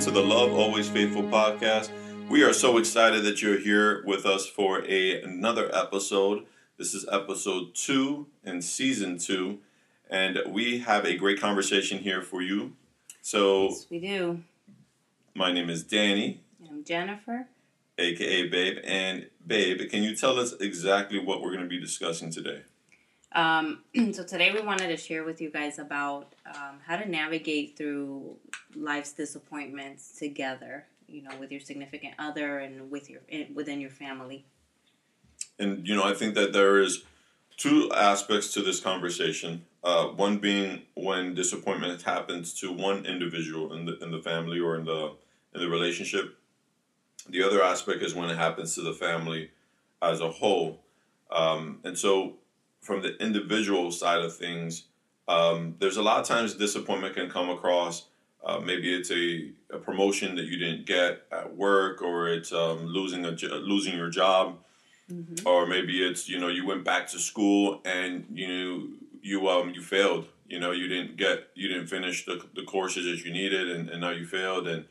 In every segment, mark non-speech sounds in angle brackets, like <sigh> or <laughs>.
to the Love Always Faithful podcast. We are so excited that you're here with us for a, another episode. This is episode two in season two, and we have a great conversation here for you. So, Yes, we do. my name is Danny, I'm Jennifer. aka Babe, and Babe, can you tell us exactly what we're going to be discussing today? Um, <clears throat> so today we wanted to share with you guys about um, how to navigate through life's disappointments together. You know, with your significant other and with your in, within your family. And you know, I think that there is two aspects to this conversation. Uh, one being when disappointment happens to one individual in the in the family or in the in the relationship. The other aspect is when it happens to the family as a whole. Um, and so, from the individual side of things, um, there's a lot of times disappointment can come across. Uh, maybe it's a, a promotion that you didn't get at work, or it's um, losing a losing your job. Or maybe it's you know you went back to school and you you um you failed. You know you didn't get you didn't finish the, the courses that you needed and, and now you failed. And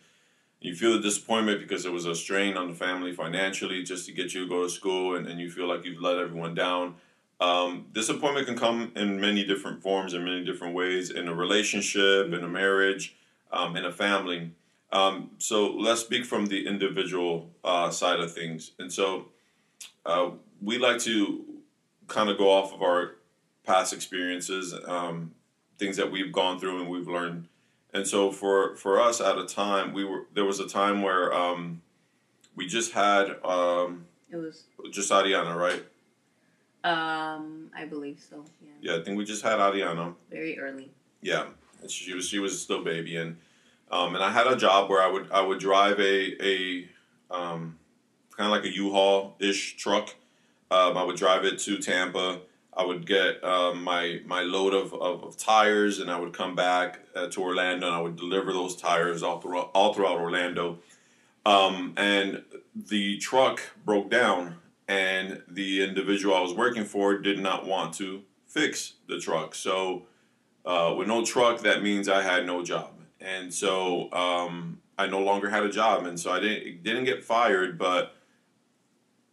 you feel the disappointment because it was a strain on the family financially just to get you to go to school and, and you feel like you've let everyone down um, disappointment can come in many different forms in many different ways in a relationship in a marriage um, in a family um, so let's speak from the individual uh, side of things and so uh, we like to kind of go off of our past experiences, um, things that we've gone through and we've learned. And so for for us at a time, we were there was a time where um, we just had um, It was, just Ariana, right? Um, I believe so. Yeah, Yeah, I think we just had Ariana. very early. Yeah, she was she was still baby, and um, and I had a job where I would I would drive a a um, kind of like a U-Haul ish truck. Um, I would drive it to Tampa. I would get um, my my load of, of, of tires, and I would come back uh, to Orlando, and I would deliver those tires all throughout all throughout Orlando. Um, and the truck broke down, and the individual I was working for did not want to fix the truck. So, uh, with no truck, that means I had no job, and so um, I no longer had a job, and so I didn't didn't get fired, but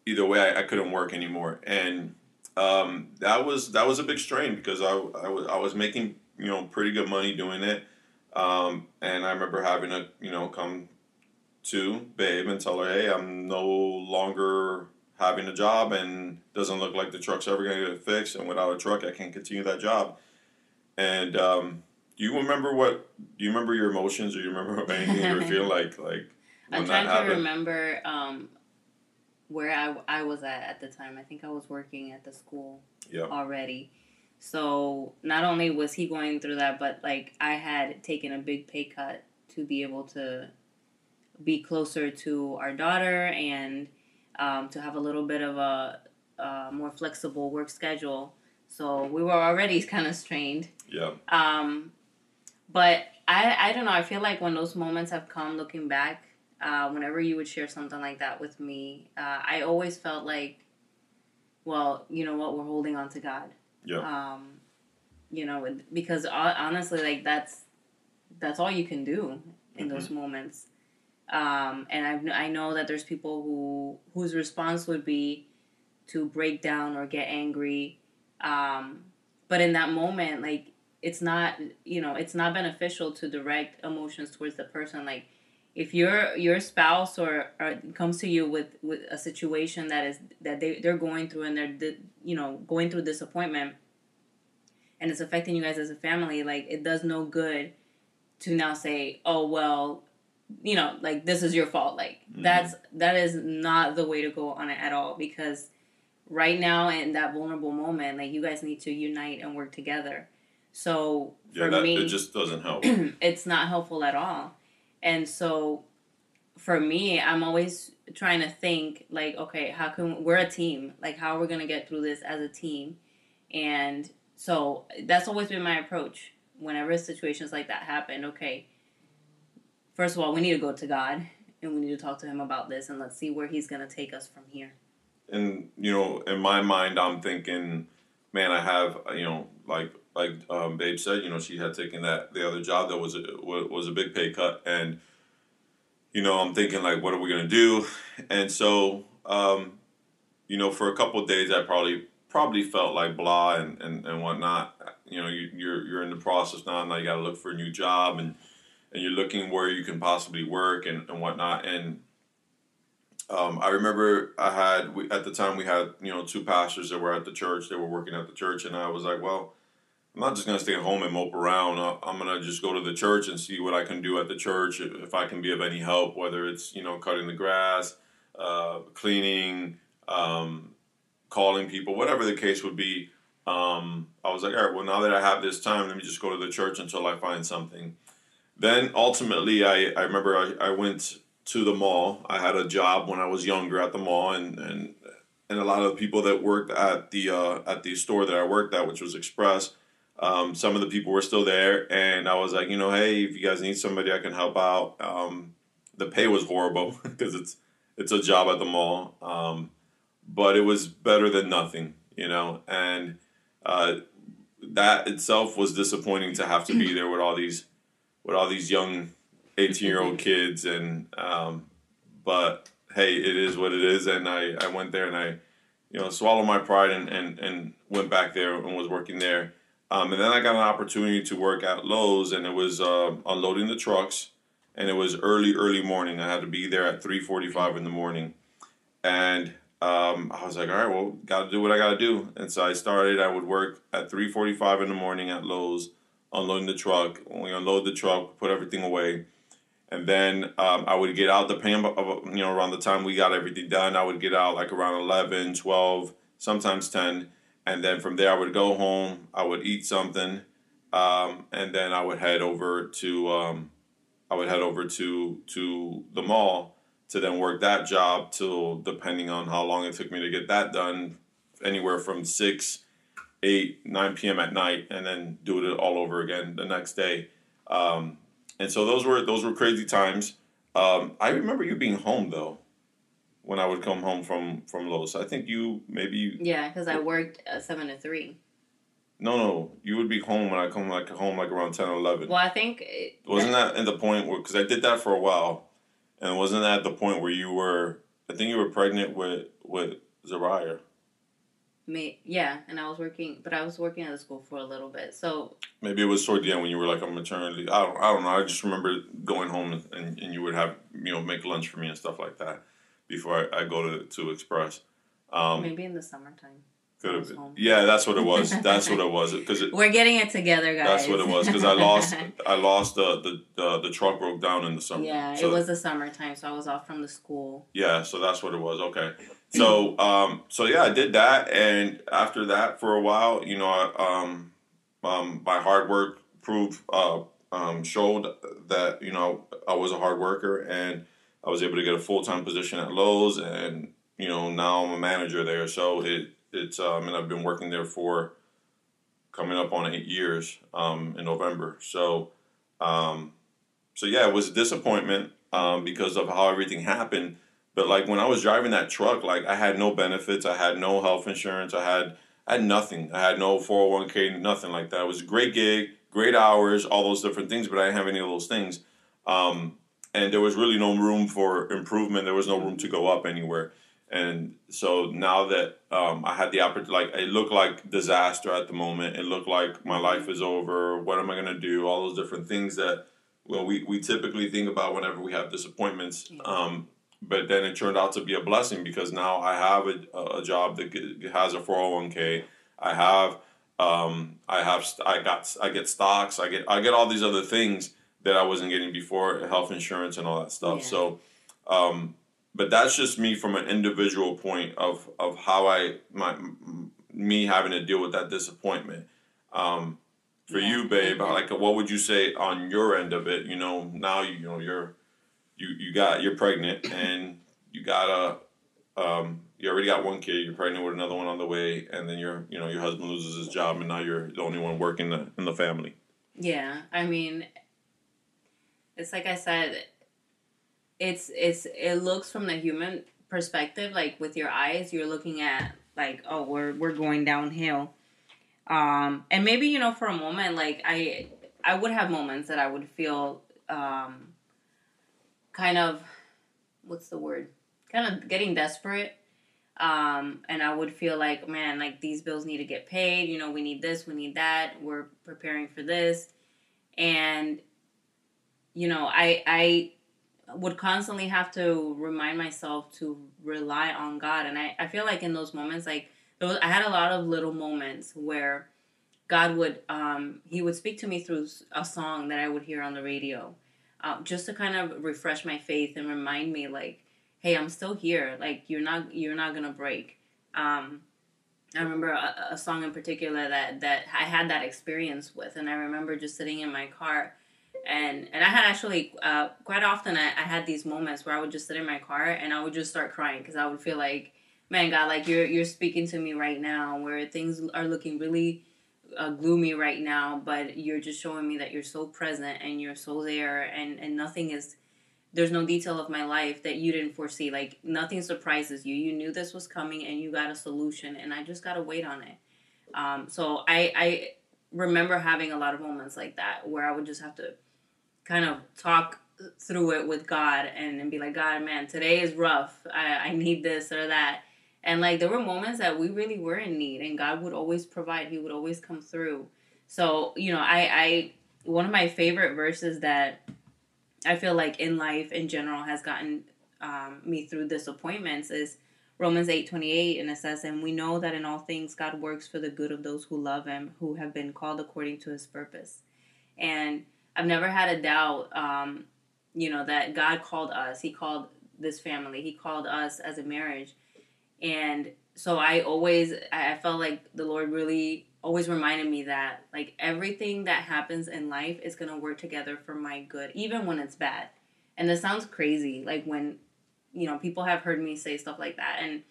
either way, I, I couldn't work anymore, and um, that was that was a big strain because I, I was I was making you know pretty good money doing it, um, and I remember having to you know come to Babe and tell her, hey, I'm no longer having a job, and doesn't look like the truck's ever going to get fixed, and without a truck, I can't continue that job. And um, do you remember what? Do you remember your emotions, or you remember anything you were feeling <laughs> like like when I'm trying to happened? remember um, where I, I was at at the time. I think I was working at the school Yeah. already. So not only was he going through that, but like I had taken a big pay cut to be able to be closer to our daughter and um, to have a little bit of a, a more flexible work schedule. So we were already <laughs> kind of strained. Yeah. Um, but I, I don't know. I feel like when those moments have come, looking back, uh, whenever you would share something like that with me, uh, I always felt like, well, you know what, we're holding on to God. Yeah. Um, you know, because honestly, like that's that's all you can do in those moments. Um, and I I know that there's people who whose response would be to break down or get angry. Um, but in that moment, like it's not you know it's not beneficial to direct emotions towards the person. Like if your your spouse or, or comes to you with with a situation that is that they they're going through and they're you know going through disappointment and it's affecting you guys as a family like it does no good to now say oh well you know like this is your fault like mm-hmm. that's that is not the way to go on it at all because right now in that vulnerable moment like you guys need to unite and work together so Yeah. for That me it just doesn't help. <clears throat> it's not helpful at all. And so for me, I'm always trying to think like, okay, how can we're a team? Like how we're we gonna get through this as a team? And so that's always been my approach. Whenever situations like that happen, okay, first of all, we need to go to God and we need to talk to him about this and let's see where he's gonna take us from here. and you know, in my mind, I'm thinking, man, I have you know, like like um, Babe said, you know, she had taken that the other job that was a, was a big pay cut, and you know, I'm thinking like, what are we gonna do? And so, um, you know, for a couple of days, I probably probably felt like blah and, and, and whatnot. You know, you, you're you're in the process now. Now you got to look for a new job and and you're looking where you can possibly work and, and whatnot. And um, I remember I had we, at the time we had you know two pastors that were at the church. They were working at the church, and I was like, well, I'm not just gonna stay at home and mope around. I'm gonna just go to the church and see what I can do at the church if I can be of any help, whether it's you know cutting the grass, uh, cleaning, um, calling people, whatever the case would be. Um, I was like, all right, well now that I have this time, let me just go to the church until I find something. Then ultimately, I, I remember I, I went to the mall. I had a job when I was younger at the mall, and and and a lot of the people that worked at the uh, at the store that I worked at, which was Express, um, some of the people were still there, and I was like, you know, hey, if you guys need somebody, I can help out. Um, the pay was horrible <laughs> because it's it's a job at the mall, um, but it was better than nothing, you know, and uh, that itself was disappointing to have to be there with all these with all these young 18 year old <laughs> kids and um, but hey it is what it is. And I, I went there and I you know swallowed my pride and, and, and went back there and was working there. Um, and then I got an opportunity to work at Lowe's and it was uh, unloading the trucks and it was early early morning. I had to be there at 3:45 in the morning. And um, I was like all right well got to do what I got to do. And so I started I would work at 3:45 in the morning at Lowe's unloading the truck. We unload the truck, put everything away, and then um, I would get out. Depending on, you know around the time we got everything done, I would get out like around 11, 12, sometimes ten, and then from there I would go home. I would eat something, um, and then I would head over to um, I would head over to to the mall to then work that job till depending on how long it took me to get that done, anywhere from six 8, 9 p.m. at night, and then do it all over again the next day. Um, and so those were those were crazy times. Um, I remember you being home though, when I would come home from from Lowe's. I think you maybe yeah, because I worked uh, seven to three. No, no, you would be home when I come like home like around 10 or 11. Well, I think it, wasn't that, that in the point where because I did that for a while, and wasn't that the point where you were? I think you were pregnant with with Zariah me yeah and i was working but i was working at the school for a little bit so maybe it was toward the end when you were like on maternity i don't, I don't know i just remember going home and, and you would have you know make lunch for me and stuff like that before i, I go to, to express um, maybe in the summertime could have been. Yeah, that's what it was. <laughs> That's what it was. Because we're getting it together, guys. That's what it was. Because I lost, <laughs> I lost the, the the the truck broke down in the summer. Yeah, so, it was the summertime, so I was off from the school. Yeah, so that's what it was. Okay, so um, so yeah, I did that, and after that, for a while, you know, I, um, um, my hard work proved uh, um, showed that you know I was a hard worker, and I was able to get a full time position at Lowe's, and you know now I'm a manager there. So it it's um, and I've been working there for coming up on eight years um, in November. So um, so yeah, it was a disappointment um, because of how everything happened. But like when I was driving that truck, like I had no benefits, I had no health insurance, I had I had nothing. I had no 401k, nothing like that. It was a great gig, great hours, all those different things, but I didn't have any of those things. Um, and there was really no room for improvement. There was no room to go up anywhere. And so now that um, I had the opportunity, like it looked like disaster at the moment. It looked like my life is over. What am I going to do? All those different things that well we, we typically think about whenever we have disappointments. Um, but then it turned out to be a blessing because now I have a, a job that has a 401k. I have um, I have I got I get stocks. I get I get all these other things that I wasn't getting before, health insurance and all that stuff. Yeah. So um, but that's just me from an individual point of of how I my me having to deal with that disappointment. Um, for yeah. you, babe, like what would you say on your end of it? You know, now you, you know you're you you got you're pregnant and you got a um, you already got one kid. You're pregnant with another one on the way, and then your you know your husband loses his job, and now you're the only one working the, in the family. Yeah, I mean, it's like I said it's it's it looks from the human perspective like with your eyes you're looking at like oh we're we're going downhill um and maybe you know for a moment like i i would have moments that i would feel um kind of what's the word? Kind of getting desperate. Um, and I would feel like, man, like these bills need to get paid. You know, we need this, we need that. We're preparing for this, and you know, I I would constantly have to remind myself to rely on God, and I I feel like in those moments, like was, I had a lot of little moments where God would um, he would speak to me through a song that I would hear on the radio, uh, just to kind of refresh my faith and remind me like, hey, I'm still here. Like you're not you're not gonna break. Um, I remember a, a, song in particular that that I had that experience with, and I remember just sitting in my car. And, and I had actually uh, quite often I, I had these moments where I would just sit in my car and I would just start crying because I would feel like man god like you're you're speaking to me right now where things are looking really uh, gloomy right now but you're just showing me that you're so present and you're so there and and nothing is there's no detail of my life that you didn't foresee. Like nothing surprises you. You knew this was coming and you got a solution and i just gotta wait on it. Um, so i i remember having a lot of moments like that where i would just have to kind of talk through it with god and, and be like god man today is rough. I, I need this or that and like there were moments that we really were in need and God would always provide. He would always come through. So, you know, I I one of my favorite verses that I feel like in life in general has gotten um, me through disappointments is Romans 8 28, and it says, And we know that in all things God works for the good of those who love Him, who have been called according to His purpose. And I've never had a doubt, um, you know, that God called us. He called this family, He called us as a marriage and so I always I felt like the Lord really always reminded me that like everything that happens in life is going to work together for my good even when it's bad. And this sounds crazy like when you know people have heard me say stuff like that and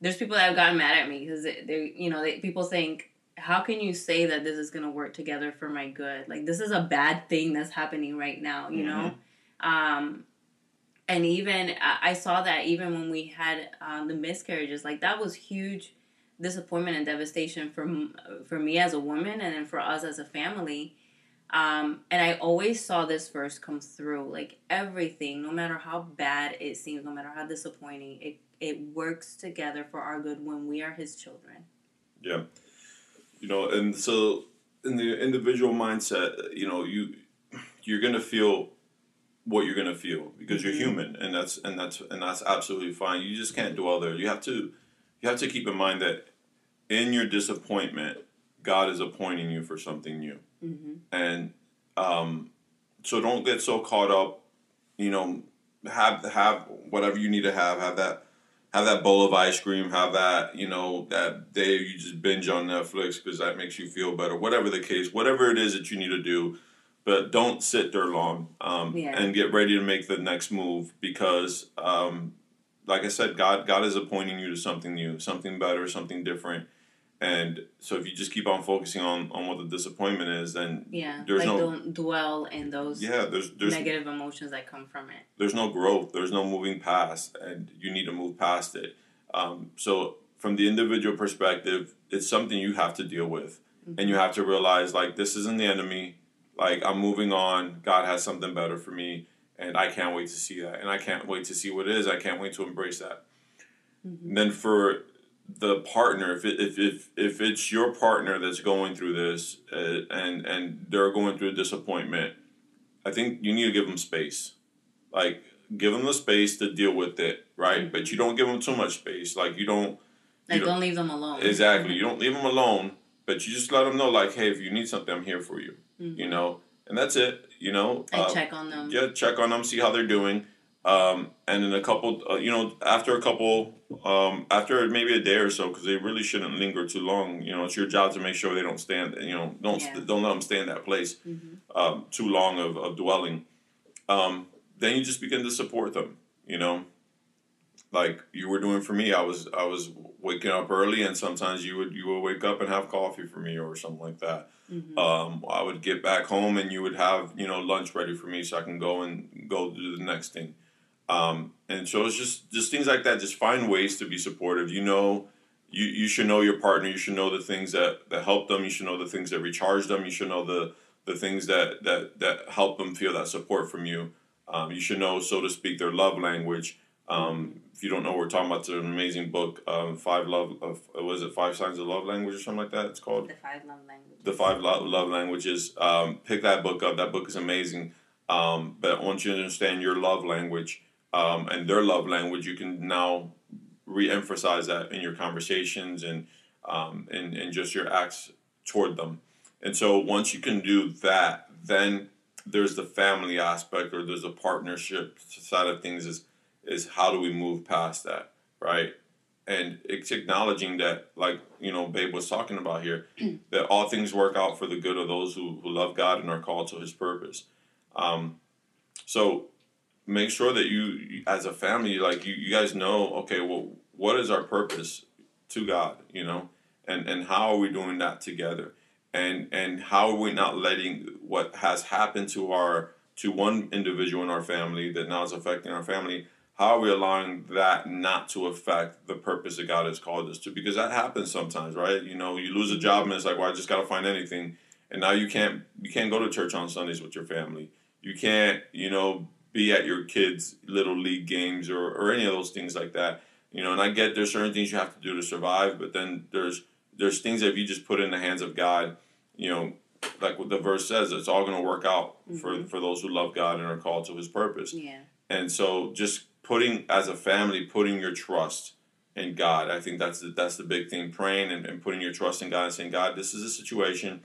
there's people that have gotten mad at me because they you know they, people think how can you say that this is going to work together for my good like this is a bad thing that's happening right now you mm-hmm. know um and even I saw that even when we had um, the miscarriages, like that was huge disappointment and devastation for for me as a woman, and then for us as a family. Um, and I always saw this verse come through, like everything, no matter how bad it seems, no matter how disappointing, it it works together for our good when we are His children. Yeah, you know, and so in the individual mindset, you know, you you're gonna feel what you're gonna feel because you're mm-hmm. human and that's and that's and that's absolutely fine. You just can't dwell there. You have to you have to keep in mind that in your disappointment, God is appointing you for something new, mm-hmm. and um, so don't get so caught up. You know, have have whatever you need to have. Have that have that bowl of ice cream. Have that you know that day you just binge on Netflix because that makes you feel better. Whatever the case, whatever it is that you need to do but don't sit there long um, yeah. and get ready to make the next move because um, like i said god god is appointing you to something new something better something different. And so if you just keep on focusing on, on what the disappointment is then yeah there's like no don't dwell in those yeah there's, there's negative emotions that come from it. There's no growth there's no moving past and you need to move past it. Um, so from the individual perspective it's something you have to deal with. Mm-hmm. and you have to realize like this isn't the enemy like I'm moving on. God has something better for me, and I can't wait to see that. And I can't wait to see what it is. I can't wait to embrace that. Mm-hmm. then for the partner, if, it, if if if it's your partner that's going through this, uh, and and they're going through a disappointment, I think you need to give them space. Like give them the space to deal with it, right? Mm-hmm. But you don't give them too much space. Like you don't. Like don't, don't leave them alone. Exactly. <laughs> You don't leave them alone, but you just let them know, like, hey, if you need something, I'm here for you mm-hmm. you know, and that's it. You know, I uh, check on them. Yeah, check on them, see how they're doing. Um, and in a couple, uh, you know, after a couple, um, after maybe a day or so, because they really shouldn't linger too long. You know, it's your job to make sure they don't stand. You know, don't yeah. don't let them stay in that place mm-hmm. um, too long of, of dwelling. Um, then you just begin to support them. You know, like you were doing for me. I was I was waking up early, and sometimes you would you would wake up and have coffee for me or something like that. Mm-hmm. Um, I would get back home, and you would have you know lunch ready for me, so I can go and go do the next thing. Um, and so it's just just things like that. Just find ways to be supportive. You know, you you should know your partner. You should know the things that that help them. You should know the things that recharge them. You should know the the things that that that help them feel that support from you. Um, you should know, so to speak, their love language. Um, if you don't know, what we're talking about it's an amazing book, um, Five Love, of was it Five Signs of Love Language or something like that? It's called The five love languages. the Five Love, love Languages. Um, pick that book up. That book is amazing. Um, but once you understand your love language um, and their love language, you can now re-emphasize that in your conversations and um, and and just your acts toward them. And so once you can do that, then there's the family aspect or there's a partnership side of things. Is is how do we move past that, right? And it's acknowledging that, like you know, Babe was talking about here, <clears throat> that all things work out for the good of those who, who love God and are called to His purpose. Um, so make sure that you, as a family, like you, you guys know, okay, well, what is our purpose to God, you know, and and how are we doing that together, and and how are we not letting what has happened to our to one individual in our family that now is affecting our family how are we allowing that not to affect the purpose that God has called us to? Because that happens sometimes, right? You know, you lose a job and it's like, well, I just got to find anything, and now you can't you can't go to church on Sundays with your family. You can't, you know, be at your kids' little league games or or any of those things like that. You know, and I get there's certain things you have to do to survive, but then there's there's things that if you just put in the hands of God, you know, like what the verse says, it's all going to work out mm-hmm. for for those who love God and are called to His purpose. Yeah. And so just putting as a family putting your trust in God. I think that's the, that's the big thing. Praying and, and putting your trust in God and saying, God, this is a situation.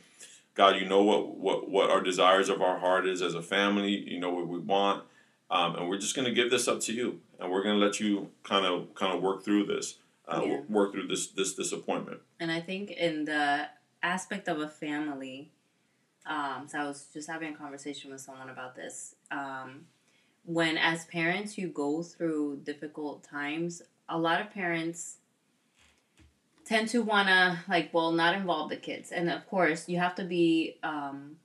God, you know what, what, what our desires of our heart is as a family. You know what we want, um, and we're just going to give this up to you, and we're going to let you kind of kind of work through this, uh, Yeah. work through this this disappointment. And I think in the aspect of a family, um, so I was just having a conversation with someone about this. Um, when as parents you go through difficult times, a lot of parents tend to wanna like well not involve the kids, and of course you have to be um,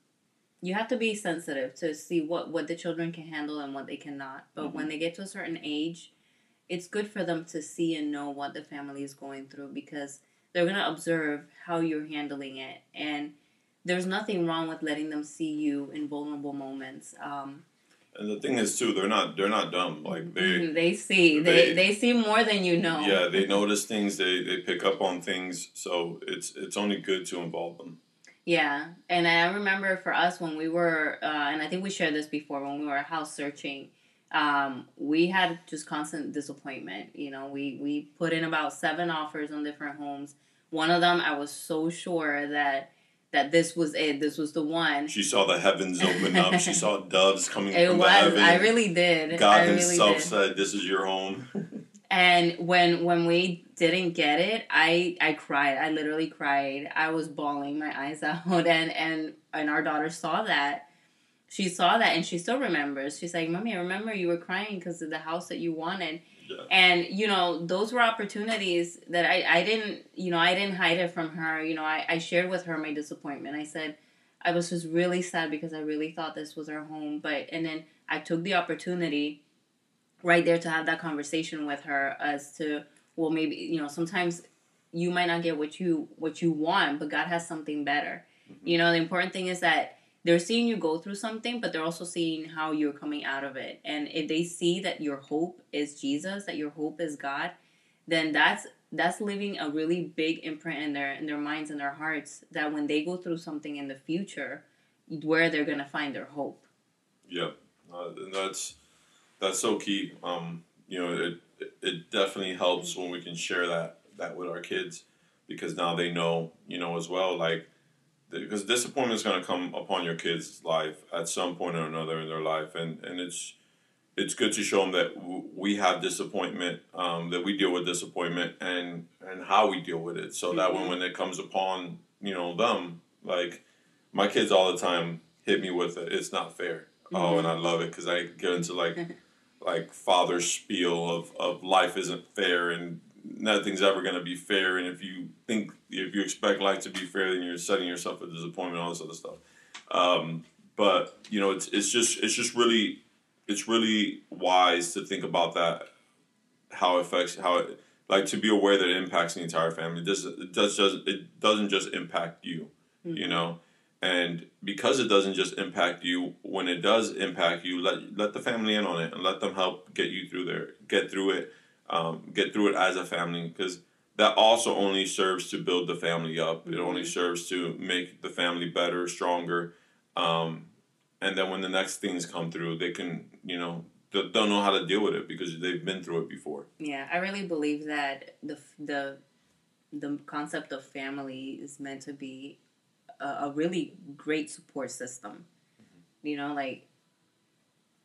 you have to be sensitive to see what what the children can handle and what they cannot. But when they get to a certain age, it's good for them to see and know what the family is going through because they're going to observe how you're handling it. And there's nothing wrong with letting them see you in vulnerable moments. Um, And the thing is too, they're not they're not dumb. Like they mhm, they see they, they- they see more than you know yeah they <laughs> notice things. They they pick up on things. So it's it's only good to involve them. Yeah, and I remember for us when we were, uh, and I think we shared this before when we were house searching, um, we had just constant disappointment. You know, we we put in about seven offers on different homes. One of them, I was so sure that that this was it. This was the one. She saw the heavens open up. She saw <laughs> doves coming It from was. the heaven. I really did. God I really Himself did. said, "This is your home." <laughs> And when when we didn't get it, I I cried. I literally cried. I was bawling my eyes <laughs> out, and and and our daughter saw that. She saw that, and she still remembers. She's like, "Mommy, I remember you were crying because of the house that you wanted." Yeah. And you know, those were opportunities that I I didn't you know I didn't hide it from her. You know, I I shared with her my disappointment. I said. I was just really sad because I really thought this was our home, but and then I took the opportunity right there to have that conversation with her as to well maybe you know sometimes you might not get what you what you want but god has something better mm-hmm. you know the important thing is that they're seeing you go through something but they're also seeing how you're coming out of it and if they see that your hope is jesus that your hope is god then that's that's leaving a really big imprint in their in their minds and their hearts that when they go through something in the future where they're gonna find their hope Yeah, uh, and that's that's so key. Um, you know, it- it definitely helps when we can share that that with our kids because now they know, you know, as well. Like, because disappointment is going to come upon your kids' life at some point or another in their life, and and it's it's good to show them that w- we have disappointment, um, that we deal with disappointment, and and how we deal with it, so that when when it comes upon you know them, like my kids all the time hit me with it. It's not fair. Oh, and I love it because I get into like <laughs> like father spiel of, of life isn't fair and nothing's ever going to be fair. And if you think if you expect life to be fair, then you're setting yourself a disappointment. All this other stuff. Um, but you know, it's it's just it's just really it's really wise to think about that how it affects how it like to be aware that it impacts the entire family. This it does does it doesn't just impact you, you know. and because it doesn't just impact you, when it does impact you, let let the family in on it and let them help get you through there, get through it, um, get through it as a family because that also only serves to build the family up. It only mm-hmm. serves to make the family better, stronger. Um, and then when the next things come through, they can, you know, don't know how to deal with it because they've been through it before. Yeah, I really believe that the the the concept of family is meant to be a, a really great support system. Mm-hmm. You know, like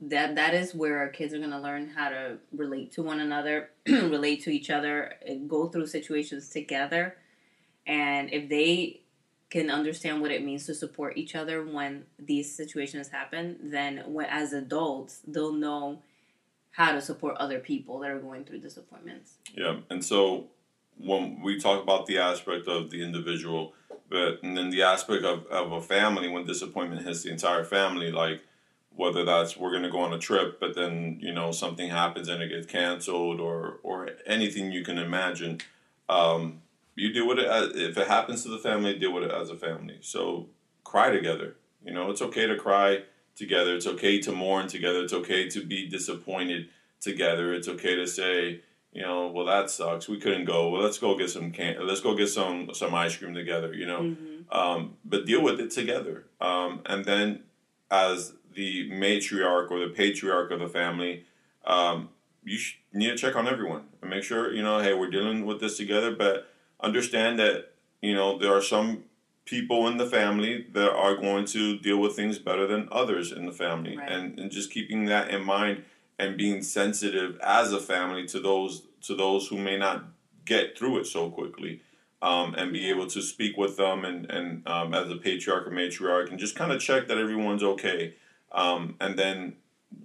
that that is where our kids are going to learn how to relate to one another, <clears throat> relate to each other, eh, go through situations together. And if they can understand what it means to support each other when these situations happen, then when, as adults, they'll know how to support other people that are going through disappointments. Yeah, and so when we talk about the aspect of the individual, but and then the aspect of, of a family when disappointment hits the entire family, like whether that's we're going to go on a trip but then you know something happens and it gets canceled or or anything you can imagine um, you deal with it as, if it happens to the family deal with it as a family. So cry together. You know it's okay to cry together. It's okay to mourn together. It's okay to be disappointed together. It's okay to say you know well that sucks. We couldn't go. Well let's go get some can let's go get some some ice cream together you know? Mm-hmm. um, but deal with it together. Um, and then as the matriarch or the patriarch of the family, um, you sh- need to check on everyone and make sure you know, hey, we're dealing with this together. But understand that you know there are some people in the family that are going to deal with things better than others in the family, right. and and just keeping that in mind and being sensitive as a family to those to those who may not get through it so quickly. Um, and be able to speak with them and, and um, as a patriarch or matriarch and just kind of check that everyone's okay um, and then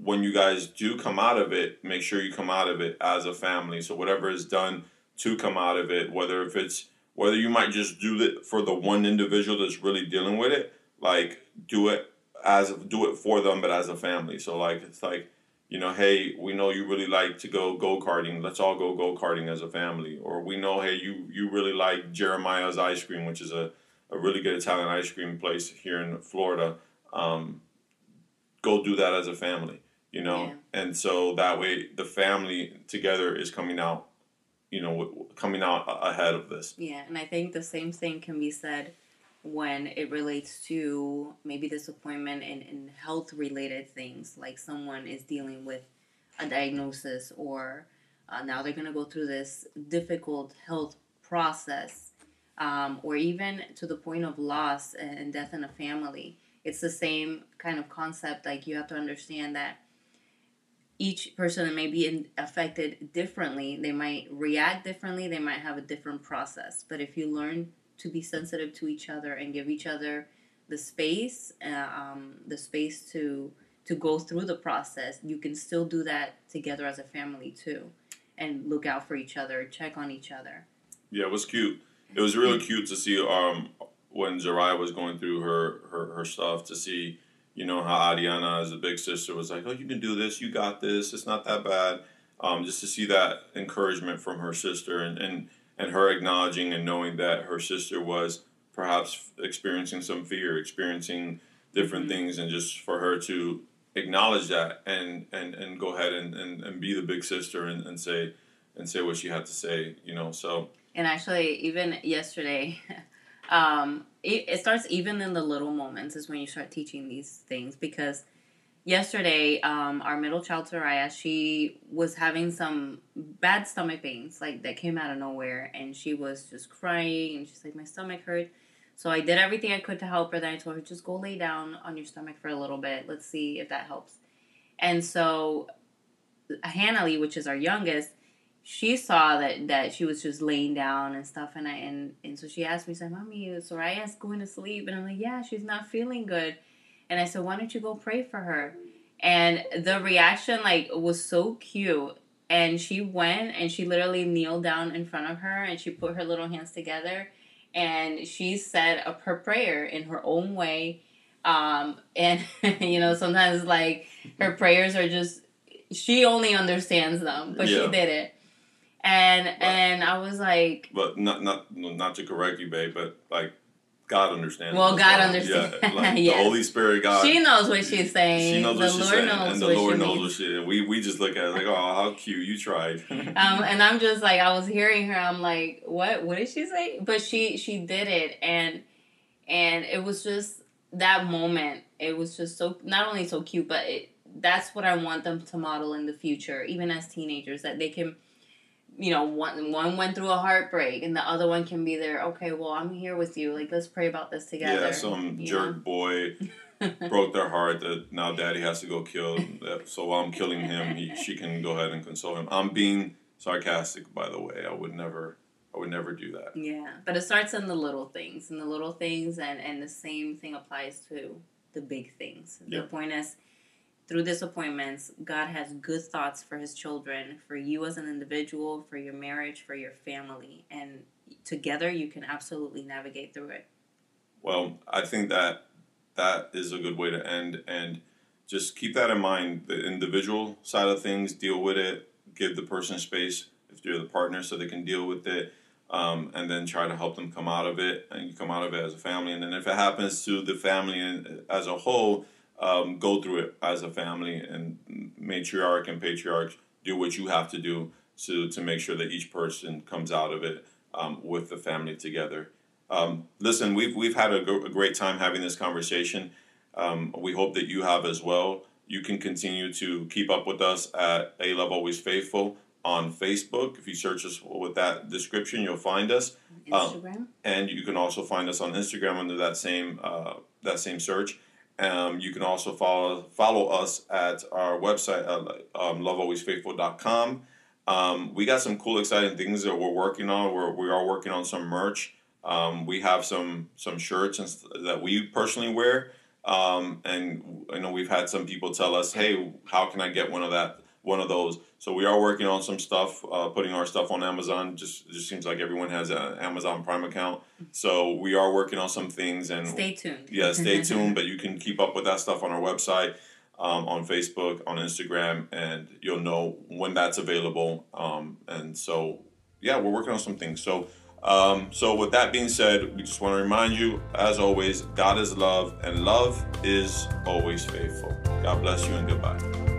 when you guys do come out of it, make sure you come out of it as a family. So whatever is done to come out of it, whether if it's whether you might just do it for the one individual that's really dealing with it, like do it as do it for them, but as a family. So like it's like you know, hey, we know you really like to go go karting. Let's all go go karting as a family. Or we know, hey, you you really like Jeremiah's ice cream, which is a, a really good Italian ice cream place here in Florida. Um, go do that as a family, you know? Yeah. And so that way the family together is coming out, you know, coming out ahead of this. Yeah, and I think the same thing can be said when it relates to maybe disappointment in, in health related things, like someone is dealing with a diagnosis or uh, now they're going to go through this difficult health process, um, or even to the point of loss and death in a family it's the same kind of concept. Like you have to understand that each person may be in, affected differently. They might react differently. They might have a different process. But if you learn to be sensitive to each other and give each other the space, uh, um, the space to to go through the process, you can still do that together as a family too, and look out for each other, check on each other. Yeah, it was cute. It was really cute to see um, when Zariah was going through her, her, her stuff to see, you know, how Adriana as a big sister was like, oh, you can do this, you got this, it's not that bad. Um, just to see that encouragement from her sister and, and, and her acknowledging and knowing that her sister was perhaps experiencing some fear, experiencing different mm-hmm. things, and just for her to acknowledge that and, and, and go ahead and, and, and be the big sister and, and say and say what she had to say, you know. So and actually, even yesterday, <laughs> um, it, it starts even in the little moments is when you start teaching these things because yesterday um, our middle child Zariah she was having some bad stomach pains like that came out of nowhere and she was just crying and she's like my stomach hurts so I did everything I could to help her then I told her just go lay down on your stomach for a little bit. Let's see if that helps. And so Hannah Lee which is our youngest she saw that that she was just laying down and stuff and I and, and so she asked me, said, Mommy, is Zariah's going to sleep and I'm like, Yeah, she's not feeling good and I said, Why don't you go pray for her? And the reaction like was so cute and she went and she literally kneeled down in front of her and she put her little hands together and she said a her prayer in her own way. Um, and <laughs> you know, sometimes like her prayers are just she only understands them, but yeah. she did it and and I was like, but not not not to correct you, babe, but like God understands. Well, God understands. Yeah, <laughs> like Yes. the Holy Spirit, God. she knows what she's saying. she knows the what she's Lord saying, knows and the Lord knows means. what she. We we just look at it like, oh, how cute you tried. <laughs> <laughs> um, and I'm just like I was hearing her. I'm like, what? What did she say? But she she did it, and and it was just that moment. It was just so not only so cute, but it, that's what I want them to model in the future, even as teenagers, that they can. You know, one one went through a heartbreak, and the other one can be there. Okay, well, I'm here with you. Like, let's pray about this together. yeah, some you jerk boy <laughs> broke their heart that now daddy has to go kill. So while I'm killing him, he, she can go ahead and console him. I'm being sarcastic, by the way. I would never, I would never do that. Yeah, but it starts in the little things, and the little things, and and the same thing applies to the big things. Yeah. The point is, through disappointments, God has good thoughts for His children, for you as an individual, for your marriage, for your family, and together you can absolutely navigate through it. Well, I think that that is a good way to end, and just keep that in mind. The individual side of things, deal with it. Give the person space if you're the partner, so they can deal with it, um, and then try to help them come out of it, and you come out of it as a family. And then if it happens to the family as a whole, um, go through it as a family, and matriarch and patriarch do what you have to do to to make sure that each person comes out of it um, with the family together. Um, listen, we've we've had a, gr- a great time having this conversation. Um, we hope that you have as well. You can continue to keep up with us at A Love Always Faithful on Facebook. If you search us with that description, you'll find us, Um, Instagram. and you can also find us on Instagram under that same uh, that same search. Um, you can also follow follow us at our website at um, lovealwaysfaithful.com. Um, we got some cool, exciting things that we're working on. We're, we are working on some merch. Um, we have some some shirts st- that we personally wear, um, and I know we've had some people tell us, "Hey, how can I get one of that one of those?" So we are working on some stuff, uh, putting our stuff on Amazon. Just just seems like everyone has an Amazon Prime account, so we are working on some things and Stay tuned. yeah, stay <laughs> tuned. But you can keep up with that stuff on our website, um, on Facebook, on Instagram, and you'll know when that's available. Um, and so, yeah, we're working on some things. So, um, so with that being said, we just want to remind you, as always, God is love, and love is always faithful. God bless you, and goodbye.